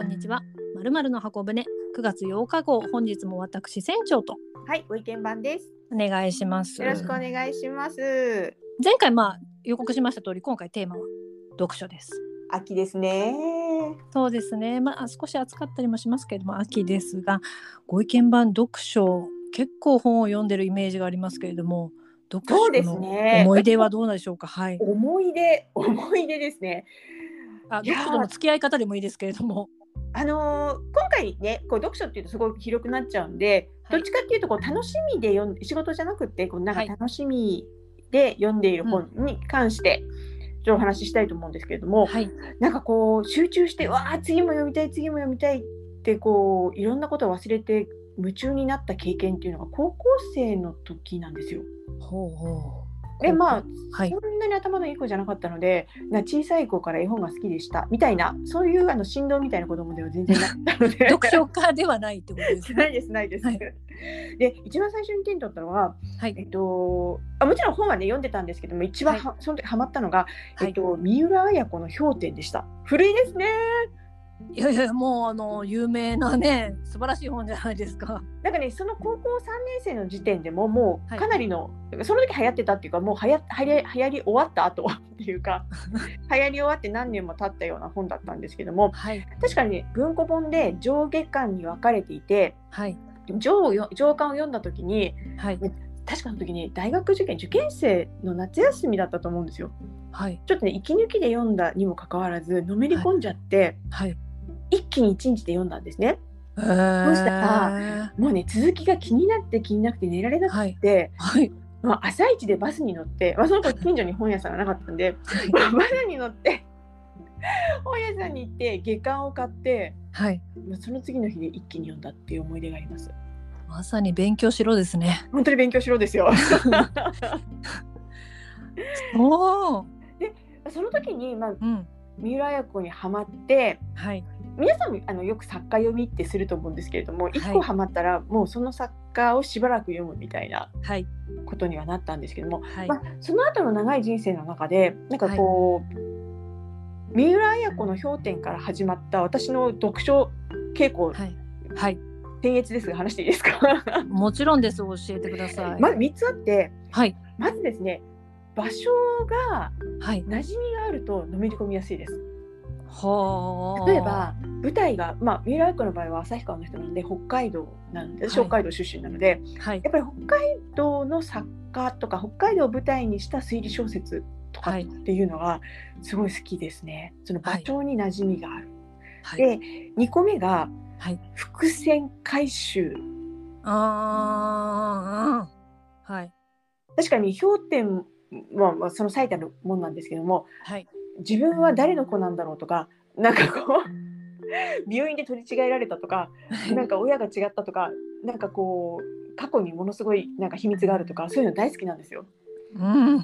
こんにちは。まるまるの箱舟9月8日号本日も私船長とはい、ご意見番です。お願いします。よろしくお願いします。前回まあ予告しました通り今回テーマは読書です。秋ですね。そうですね。まあ少し暑かったりもしますけれども秋ですがご意見番読書結構本を読んでるイメージがありますけれども読そうです書のね思い出はどうなんでしょうか？はい。思い出、思い出ですね。あいやー読書との付き合い方でもいいですけれども。あのー今回ね、こう読書っていうとすごく広くなっちゃうんで、はいどっちかっていうとこう楽しみで読んで仕事じゃなくてこうなんかはい楽しみで読んでいる本に関して。ちょっとお話ししたいと思うんですけれども、はい。なんかこう集中してわあ次も読みたい次も読みたいってこういろんなことを忘れて夢中になった経験っていうのが高校生の時なんですよ。ほうほう。でまあはい。そんなに頭のいい子じゃなかったのでな小さい子から絵本が好きでしたみたいなそういうあの振動みたいな子供では全然なかったので読書家ではないってことですね。ないですないです。はいで一番最初に手に取ったのは、はいえっと、あもちろん本はね読んでたんですけども一番は、その時ハマったのが、はいえっと、三浦綾子の「氷点」でした。古いですね。いやいやもうあの有名なね素晴らしい本じゃないですか。なんかねその高校3年生の時点でももうはいかなりの、その時流行ってたっていうかもうはやはや流行り終わった後っていうか 流行り終わって何年も経ったような本だったんですけどもはい確かにね文庫本で上下巻に分かれていてはい上上巻を読んだ時にはい確かの時に大学受験受験生の夏休みだったと思うんですよ。はいちょっとね息抜きで読んだにもかかわらずのめり込んじゃって、はい。一気に一日で読んだんですね。えそした？らもうね続きが気になって気になって寝られなくはいて、はいまあ、朝一でバスに乗って、まあ、その時近所に本屋さんがなかったんで、バスに乗って本屋さんに行って下巻を買って、はい。まあ、その次の日で一気に読んだっていう思い出があります。まさに勉強しろですね。本当に勉強しろですよ。おお。その時に、まあ、うん。三浦綾子にはまってはい皆さんもあのよく作家読みってすると思うんですけれども一はい個はまったらもうその作家をしばらく読むみたいなはいことにはなったんですけども、はいまあ、その後の長い人生の中でなんかこう、三浦綾子の氷点から始まった私の読書傾向はいはい。僭越ですが話していいですか？もちろんです。教えてください。まず3つあってはいまずですね場所がはい。馴染みがあるとのめり込みやすいです。はあ。例えば舞台が、まあ、三浦綾子の場合は旭川の人なので北海道なので私はい北海道出身なので、はいやっぱり北海道の作家とか北海道を舞台にした推理小説とかはいっていうのがすごい好きですね。その場所に馴染みがある。はい。で2個目がはい。伏線回収。ああ。はい確かに氷点は、まあ、その最たるもんなんですけどもはい自分は誰の子なんだろうとかなんかこう病院で取り違えられたとかなんか親が違ったとかなんかこう過去にものすごいなんか秘密があるとかそういうの大好きなんですよ。うん。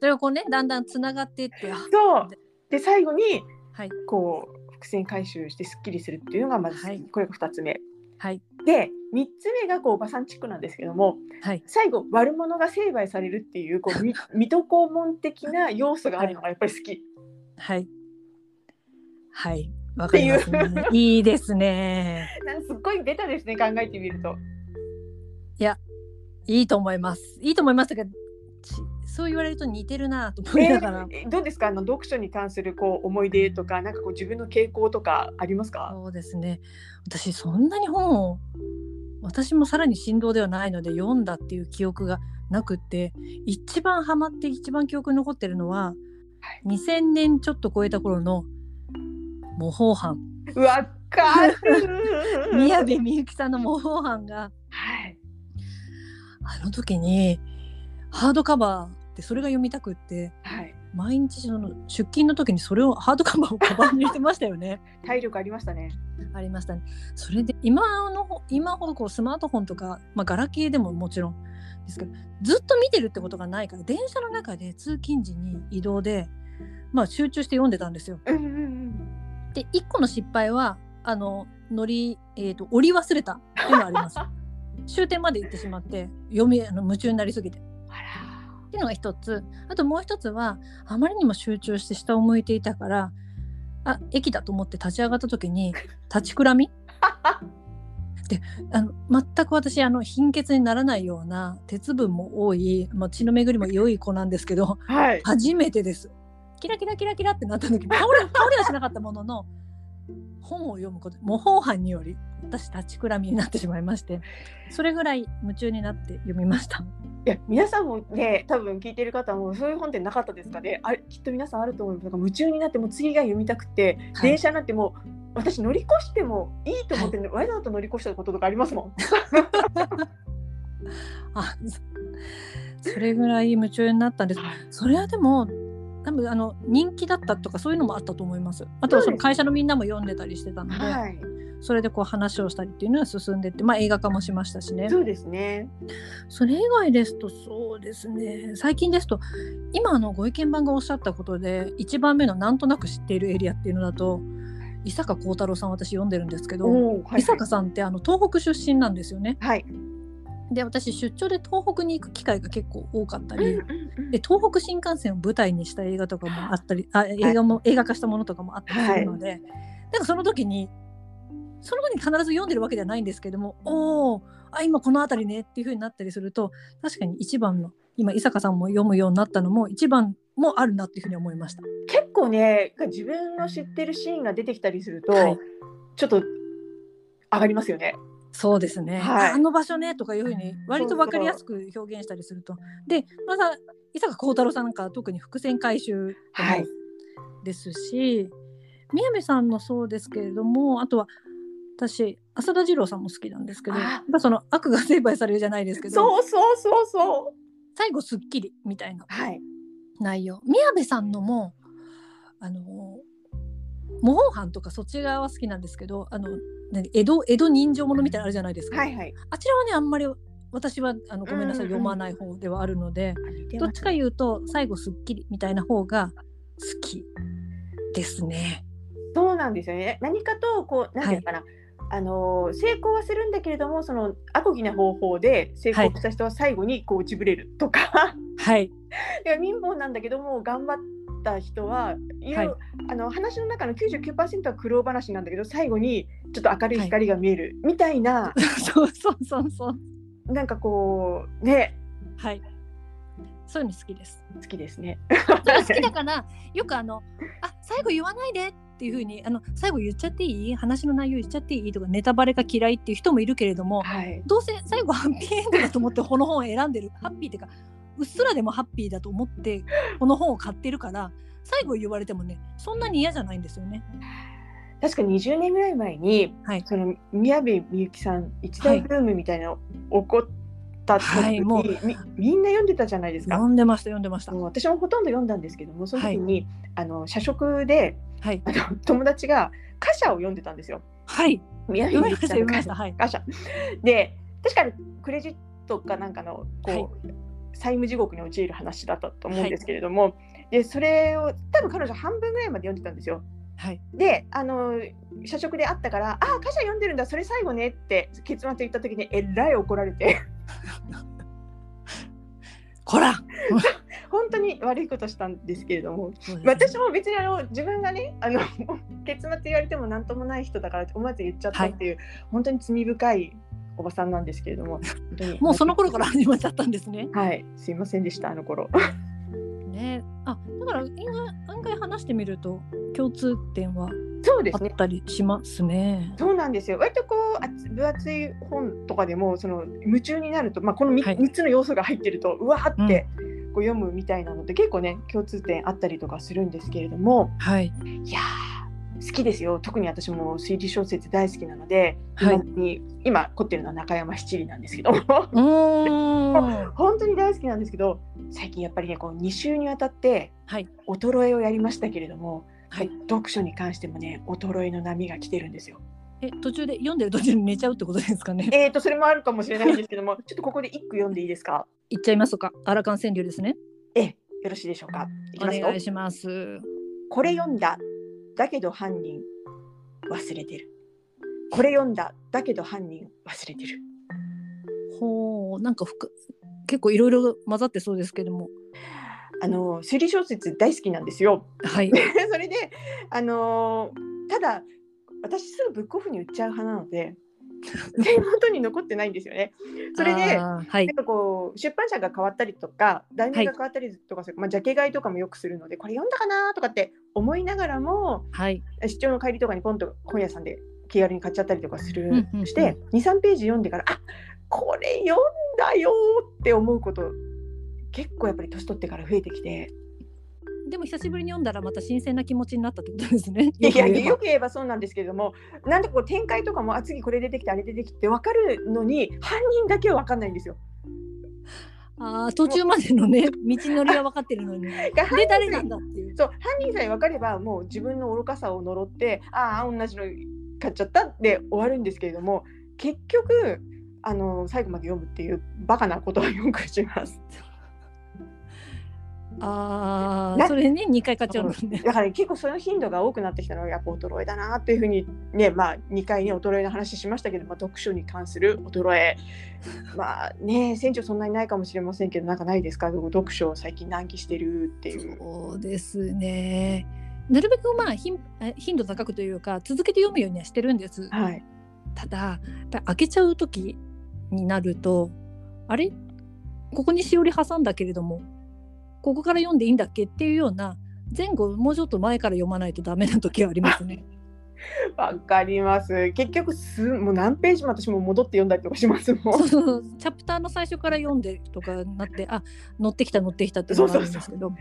それをこうねだんだんつながっていって。あそうで最後にはいこう伏線回収してすっきりするっていうのがまず、はいこれが2つ目はいで3つ目がこうおばさんチックなんですけどもはい。最後悪者が成敗されるっていうこうみ 水戸黄門的な要素があるのがやっぱり好き。はい。はい。わかりますね。いいですね。なんかすっごいベタですね考えてみると。いいと思います。いいと思いますが、ちそう言われると似てるなと思いえながら。ーどうですか？あの読書に関するこう思い出とかなんかこう自分の傾向とかありますか？そうですね。私そんなに本を私もさらに振動ではないので読んだっていう記憶がなくって一番ハマって一番記憶に残ってるのは、2000年ちょっと超えた頃の模倣犯。わかる。宮部みゆきさんの模倣犯が。はい。あの時にハードカバーでそれが読みたくってはい毎日その出勤の時にそれをハードカバーをカバンに入れてましたよね。体力ありましたね。ありましたね。それで今のほ今ほどこうスマートフォンとか、まあ、ガラケーでももちろんですけどずっと見てるってことがないから電車の中で通勤時に移動で、まあ、集中して読んでたんですよ。うんうんうん。で1個の失敗はあの乗り、えー、と降り忘れたっていうのがあります。終点まで行ってしまって読みあの夢中になりすぎて。あっていうのが一つあともう一つはあまりにも集中して下を向いていたからあ駅だと思って立ち上がった時に 立ちくらみ？であの全く私あの貧血にならないような鉄分も多い、まあ、血の巡りも良い子なんですけどはい。初めてです。キラキラキラキラってなった時倒れ倒れはしなかったものの本を読むこと模倣犯により私立ちくらみになってしまいましてそれぐらい夢中になって読みました。いや皆さんもね多分聞いてる方もそういう本ってなかったですかねあれきっと皆さんあると思いますなんか夢中になってもう次が読みたくて、はい電車になってもう私乗り越してもいいと思って、わざと乗り越したこととかありますもん。あそそれぐらい夢中になったんです。それはでも多分あの人気だったとかそういうのもあったと思います。あとはその会社のみんなも読んでたりしてたので、はい、それでこう話をしたりっていうのは進んでって、まあ、映画化もしましたしね。そうですね。それ以外ですとそうですね最近ですと今あのご意見番がおっしゃったことで1番目のなんとなく知っているエリアっていうのだと伊坂幸太郎さん私読んでるんですけど、はい伊坂さんってあの東北出身なんですよね。はい。で私出張で東北に行く機会が結構多かったり、うんうんうん。で東北新幹線を舞台にした映画とかもあったりあ映画も、映画化したものとかもあったりするので、なんかその時にその時に必ず読んでるわけではないんですけどもおおあ今この辺りねっていう風になったりすると確かに一番の今伊坂さんも読むようになったのも一番もあるなっていう風に思いました。結構ね自分の知ってるシーンが出てきたりすると、はい。ちょっと上がりますよね。そうですね、はい。ああの場所ねとかいう風に割と分かりやすく表現したりすると。でまた伊坂幸太郎さんなんかは特に伏線回収はい。ですし、宮部さんのそうですけれどもあとは私浅田次郎さんも好きなんですけどその悪が成敗されるじゃないですけどそうそうそうそう。最後すっきりみたいなはい。内容。宮部さんのもあの模倣犯とかそっち側は好きなんですけどあの何江戸江戸人情ものみたいなのあるじゃないですか、はいはい。あちらはねあんまり私はあのごめんなさい、うんうん読まない方ではあるので、どどっちか言うと最後すっきりみたいな方が好きですね。そうなんですよね。何かとこうなんていうのかな、あのー成功はするんだけれどもそのアコギな方法で成功した人は最後にこうちぶれるとか、はい、いや貧乏なんだけども頑張った人はいろいろあの話の中の99%は苦労話なんだけど最後にちょっと明るい光が見えるみたいな、そうそうそうそう。なんかこうねはい。そういうの好きです。好きですね。好きだから、よくあの、あ、最後言わないでっていう風に、あの、最後言っちゃっていい？話の内容言っちゃっていい？とか、ネタバレが嫌いっていう人もいるけれども、はい。どうせ最後ハッピーエンドだと思ってこの本を選んでる。ハッピーっていうか、うっすらでもハッピーだと思って、この本を買ってるから、最後言われてもね、そんなに嫌じゃないんですよね。確か20年ぐらい前にはい。その宮部みゆきさん一大ブームみたいなの起こった時に、はいもうみみんな読んでたじゃないですか。読んでました、読んでました。私もほとんど読んだんですけどもその時に、あの社食ではい。あの友達が歌詞を読んでたんですよ。はい。宮部読みゆきさんの読みました。はい。で確かにクレジットかなんかのこう、はい債務地獄に陥る話だったと思うんですけれども、でそれを多分彼女半分ぐらいまで読んでたんですよ。はい。であの社食であったから「ああ歌詞読んでるんだそれ最後ね」って結末言った時にえらい怒られて。こら 本当に悪いことしたんですけれども。私も別にあの自分がねあの 結末言われても何ともない人だから思わず言っちゃったっていう、本当に罪深いおばさんなんですけれども もうその頃から始まっちゃったんですね。はい。すいませんでしたあの頃。ね、あだから案外案外話してみると共通点はあっそうですね。たりしますね。そうなんですよ。割とこう厚分厚い本とかでもその夢中になると、まあ、この 3,、はい。三つの要素が入ってるとうわーってこう読むみたいなので、結構ね共通点あったりとかするんですけれども。はい。いやー好きですよ特に私も推理小説大好きなので、はい今に今凝ってるのは中山七里なんですけど。本当に大好きなんですけど最近やっぱりねこう2週にわたってはい。衰えをやりましたけれども、はい。読書に関してもね衰えの波が来てるんですよ。え途中で読んでる途中に寝ちゃうってことですかね？えーとそれもあるかもしれないんですけども ちょっとここで一句読んでいいですか？言っちゃいますか。アラカン川柳ですね。えよろしいでしょうか？いきおますよ願いします。これ読んだだけど犯人忘れてるこれ読んだだけど犯人忘れてるほうなんか結構いろいろ混ざってそうですけども。あの推理小説大好きなんですよ。はい。それであのただ私すぐブックオフに売っちゃう派なので 手元に残ってないんですよね。それではいなん。かこう出版社が変わったりとか題名が変わったりとかする、まあ、ジャケ買いとかもよくするのでこれ読んだかなとかって思いながらもはい。出張の帰りとかにポンと本屋さんで気軽に買っちゃったりとかする、うんうんうんして23ページ読んでからあこれ読んだよって思うこと結構やっぱり年取ってから増えてきてでも久しぶりに読んだらまた新鮮な気持ちになったってことですね。いやよく言えばよく言えばそうなんですけれどもなんでこう展開とかもあ次これ出てきてあれ出てきて分かるのに犯人だけは分かんないんですよ。ああ途中までのね道のりは分かってるのに。で誰なんだっていう。そう犯人さえ分かればもう自分の愚かさを呪ってああ同じの買っちゃったで終わるんですけれども結局あの最後まで読むっていうバカなことはよくします。なああそれね2回買っちゃうのね。だから結構その頻度が多くなってきたのはやっぱ衰えだなっていうふうにねまあ2回ね衰えの話しましたけど、まあ、読書に関する衰えまあね船長そんなにないかもしれませんけどなんかないですか？読書を最近難儀してるっていう。そうですね。なるべくまあ頻度高くというか続けて読むようにはしてるんです。はい、ただやっぱり開けちゃう時になるとあれ？ここにしおり挟んだけれどもここから読んでいいんだっけっていうような前後もうちょっと前から読まないとダメな時はありますね。わかります結局すもう何ページも私も戻って読んだりとかしますもん。そうそうチャプターの最初から読んでとかなってあ乗ってきた乗ってきたっていうのがあるんですけど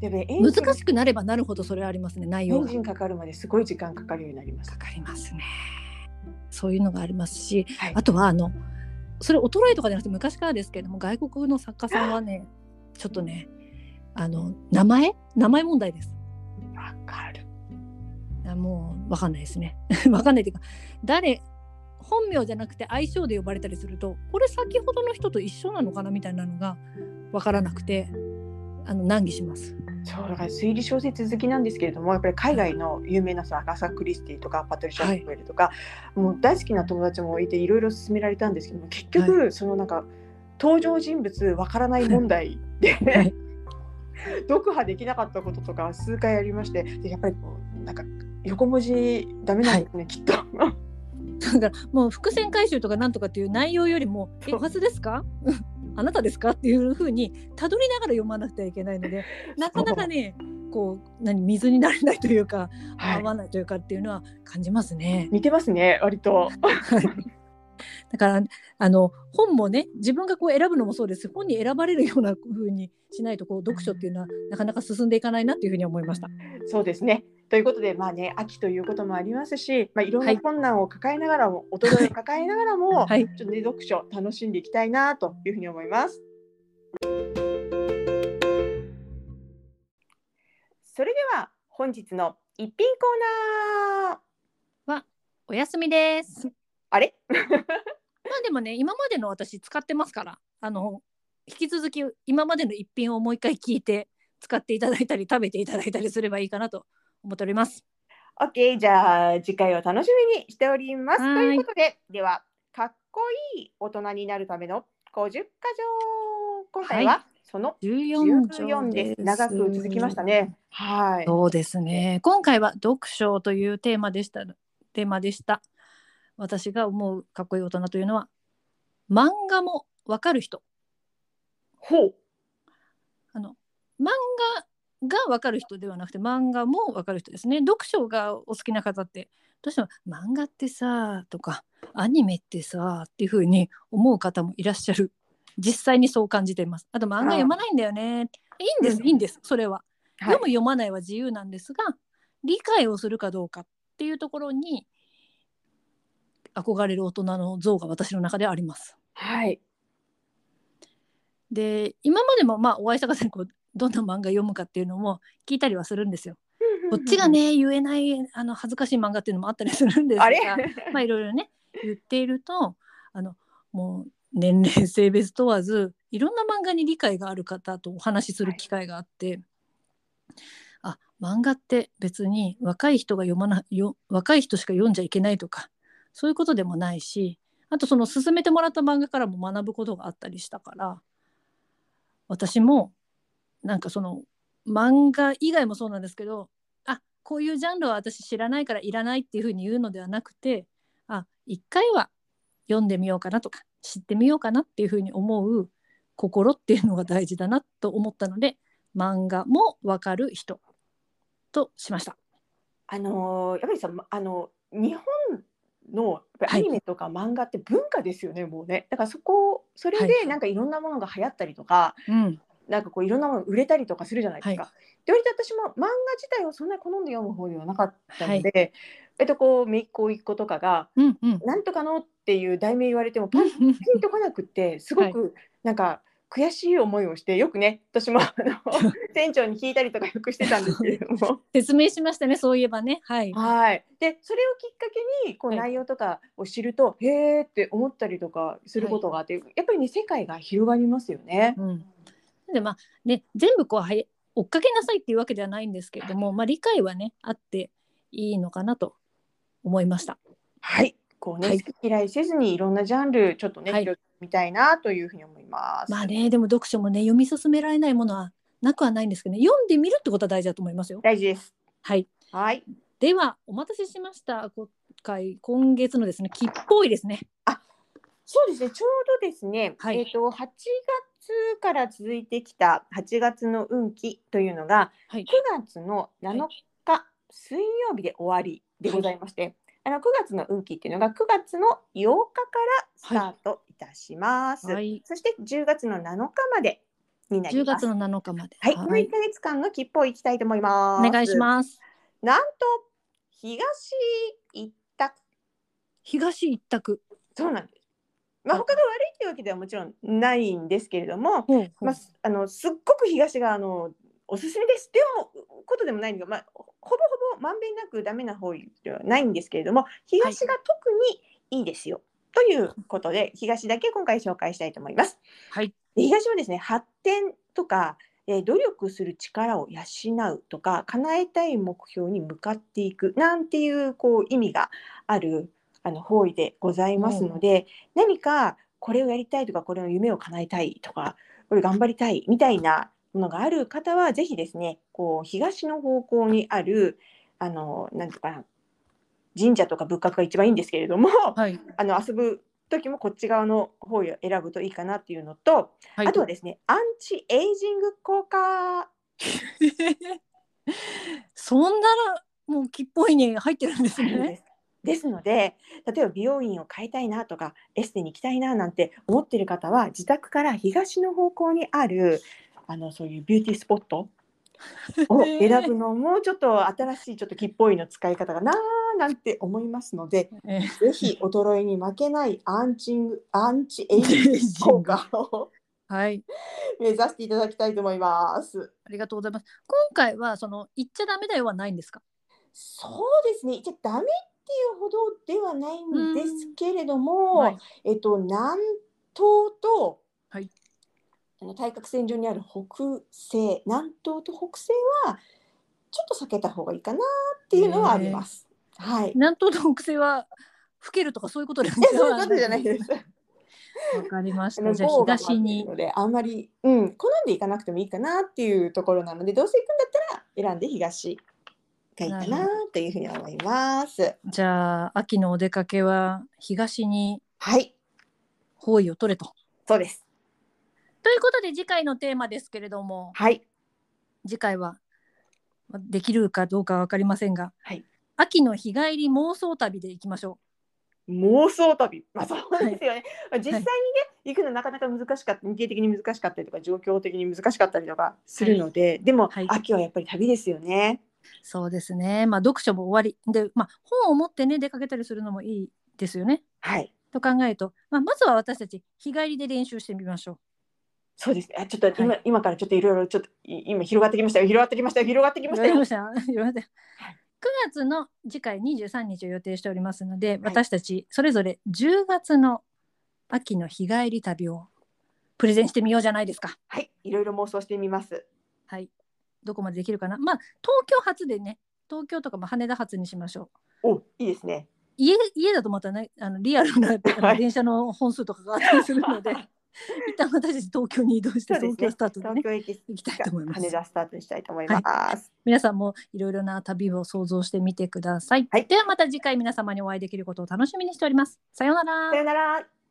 でね難しくなればなるほどそれはありますね内エ容がンジンかかるまですごい時間かかるようになりますか。かりますね。そういうのがありますしはいあとはあのそれ衰えとかじゃなくて昔からですけれども外国の作家さんはねちょっとねあの名前？名前問題です。わかる。あもう分かんないですね。分かんないっていうか誰本名じゃなくて愛称で呼ばれたりするとこれ先ほどの人と一緒なのかなみたいなのが分からなくてあの難儀します。そうだから推理小説好きなんですけれどもやっぱり海外の有名なさアガサ・クリスティとかパトリシャ・はいフェルとか、もう大好きな友達もいていろいろ勧められたんですけども結局、そのなんか登場人物わからない問題で、はい 読破できなかったこととか数回ありましてでやっぱりこうなんか横文字ダメなんですね、きっと。だからもう伏線回収とかなんとかっていう内容よりも「えそう私ですか？う んあなたですか?」っていうふうにたどりながら読まなくてはいけないのでなかなかねこう何水になれないというかはい合わないというかっていうのは感じますね。似てますね割と。はいだからあの本もね自分がこう選ぶのもそうです本に選ばれるような風にしないとこう読書っていうのはなかなか進んでいかないなっていうふうに思いました。そうですね。ということで、まあね、秋ということもありますし、まあ、いろんはない困難を抱えながらも、衰えを抱えながらも、はい、ちょっとね、読書楽しんでいきたいなというふうに思います。それでは本日の一品コーナー。お休みです。あれ？まあでもね今までの私使ってますからあの引き続き今までの一品をもう一回聞いて使っていただいたり食べていただいたりすればいいかなと思っております。?OK、じゃあ次回を楽しみにしております。とはいいうことで、では、かっこいい大人になるための50箇条。今回ははその14 14条です。長く続きましたね。はい。そうですね。今回は読書というテーマでした。テーマでした。私が思うかっこいい大人というのは漫画もわかる人。ほう。あの漫画がわかる人ではなくて漫画もわかる人ですね。読書がお好きな方ってどうしても漫画ってさとかアニメってさっていう風に思う方もいらっしゃる。実際にそう感じています。あと漫画読まないんだよね。いいんです、うんいいんです。それは。はい読む読まないは自由なんですが理解をするかどうかっていうところに憧れる大人の像が私の中ではあります。はい。で今までもまあお会いした方にこうどんな漫画読むかっていうのも聞いたりはするんですよ。こっちが。ね言えないあの恥ずかしい漫画っていうのもあったりするんですが まあいろいろね言っているとあのもう年齢性別問わずいろんな漫画に理解がある方とお話しする機会があって、あ漫画って別に若い人が読まなよ若い人しか読んじゃいけないとかそういうことでもないしあとその勧めてもらった漫画からも学ぶことがあったりしたから私もなんかその漫画以外もそうなんですけどあこういうジャンルは私知らないからいらないっていうふうに言うのではなくてあ一回は読んでみようかなとか知ってみようかなっていうふうに思う心っていうのが大事だなと思ったので漫画もわかる人としました。あのやっぱりさあの日本のアニメとか漫画って文化ですよね、もうね。だからそこそれはい。でなんかいろんなものが流行ったりとか、うん、なんかこういろんなもの売れたりとかするじゃないですか。はで割と私も漫画自体をそんなに好んで読む方ではなかったので、えっとこう姪っ子甥っ子とかがうん、うん「なんとかの」っていう題名言われてもパンピンとこなくってすごくなんか悔しい思いをしてよくね私もあの 店長に聞いたりとかよくしてたんですけれども。説明しましたねそういえばね。はい。はい、でそれをきっかけにこうはい。内容とかを知ると、へーって思ったりとかすることがあって、やっぱりね世界が広がりますよね。うん、でまあね全部こうはい追っかけなさいっていうわけではないんですけれども、まあ、理解はねあっていいのかなと思いました。はい、こうね、はい。好き嫌いせずにいろんなジャンルちょっとね、はい。広げてみたいなというふうに思います。まあねでも読書もね読み進められないものはなくはないんですけどね読んでみるってことは大事だと思いますよ。大事です。はい、はい、ではお待たせしました今回今月のですね吉報いですね。そうですね。ちょうどですね、はいえっ、と8月から続いてきた8月の運気というのがはい9月の7日水曜日で終わりでございまして、あの9月の運気っていうのが9月の8日からスタートいたします。はい、そして10月の7日までになり10ます。月の7日まで。はい、この1ヶ月間の吉報をいきたいと思います。お願いします。なんと東一択東一択。そうなんです。まあ、あ他が悪いっていうわけではもちろんないんですけれども、ほうほうまあ、すあのすっごく東があのおすすめですっていうことでもないんだが、まあ、ほぼほぼまんべんなくダメな方ではないんですけれども東が特にいいですよ、ということで東だけ今回紹介したいと思います。はい。で東はですね発展とか、えー努力する力を養うとか叶えたい目標に向かっていくなんていうこう意味があるあの方位でございますので、何かこれをやりたいとかこれの夢を叶えたいとかこれ頑張りたいみたいなものがある方はぜひですねこう東の方向にあるあのなんていうかな神社とか仏閣が一番いいんですけれども、はい。あの遊ぶ時もこっち側の方位を選ぶといいかなっていうのと、はい、あとはですねアンチエイジング効果 そんなもう吉報いに入ってるんですね。です。ですので例えば美容院を変えたいなとかエステに行きたいななんて思ってる方は自宅から東の方向にあるあのそういうビューティースポット を選ぶのもちょっと新しいちょっと吉報院の使い方がなーなんて思いますのでえぜひ衰えに負けないアンチングアンチエイジング効果を はい。目指していただきたいと思います。ありがとうございます。今回はその言っちゃダメだよはないんですか？そうですね。じゃダメっていうほどではないんですけれども、はい。えっと南東と、はいあの対角線上にある北西、南東と北西はちょっと避けた方がいいかなっていうのはあります。はい。南東と北西は老けるとかそういうことではいやそういうことじゃないです。わかりました。じゃあ東にるのであんまり、うん、好んでいかなくてもいいかなっていうところなのでどうせ行くんだったら選んで東がいいかなというふうに思います。じゃあ秋のお出かけは東にはい、方位を取れと。そうです。ということで次回のテーマですけれどもはい、次回はまあできるかどうかわかりませんが、はい秋の日帰り妄想旅で行きましょ妄想旅、まあそうですよね。まあ実際にね、行くのなかなか難しかった、日程的に難しかったりとか、状況的に難しかったりとかするので、でも、はい秋はやっぱり旅ですよね。う。そうですね。まあ読書も終わりで、まあ本を持ってね出かけたりするのもいいですよね。はい、と考えると、まあ、まずは私たち日帰りで練習してみましょう。そうですね。あちょっと今、は今からちょっといろいろちょっとい今広がってきましたよ。広がってきましたよ。広がってきましたよ。わかりました。言われて9月の次回23日を予定しておりますので、私たちそれぞれ10月の秋の日帰り旅をプレゼンしてみようじゃないですか。はい、いろいろ妄想してみます。はい。どこまでできるかな。まあ東京発でね、東京とかも羽田発にしましょう。お、いいですね。家家だとまたね、あのリアルな電車の本数とかがあったりするので、一旦私たち東京に移動して東京スタートでね東京駅行きたいと思います。羽田スタートにしたいと思います。皆さんもいろいろな旅を想像してみてください、はい。ではまた次回皆様にお会いできることを楽しみにしております。さようなら。さよなら。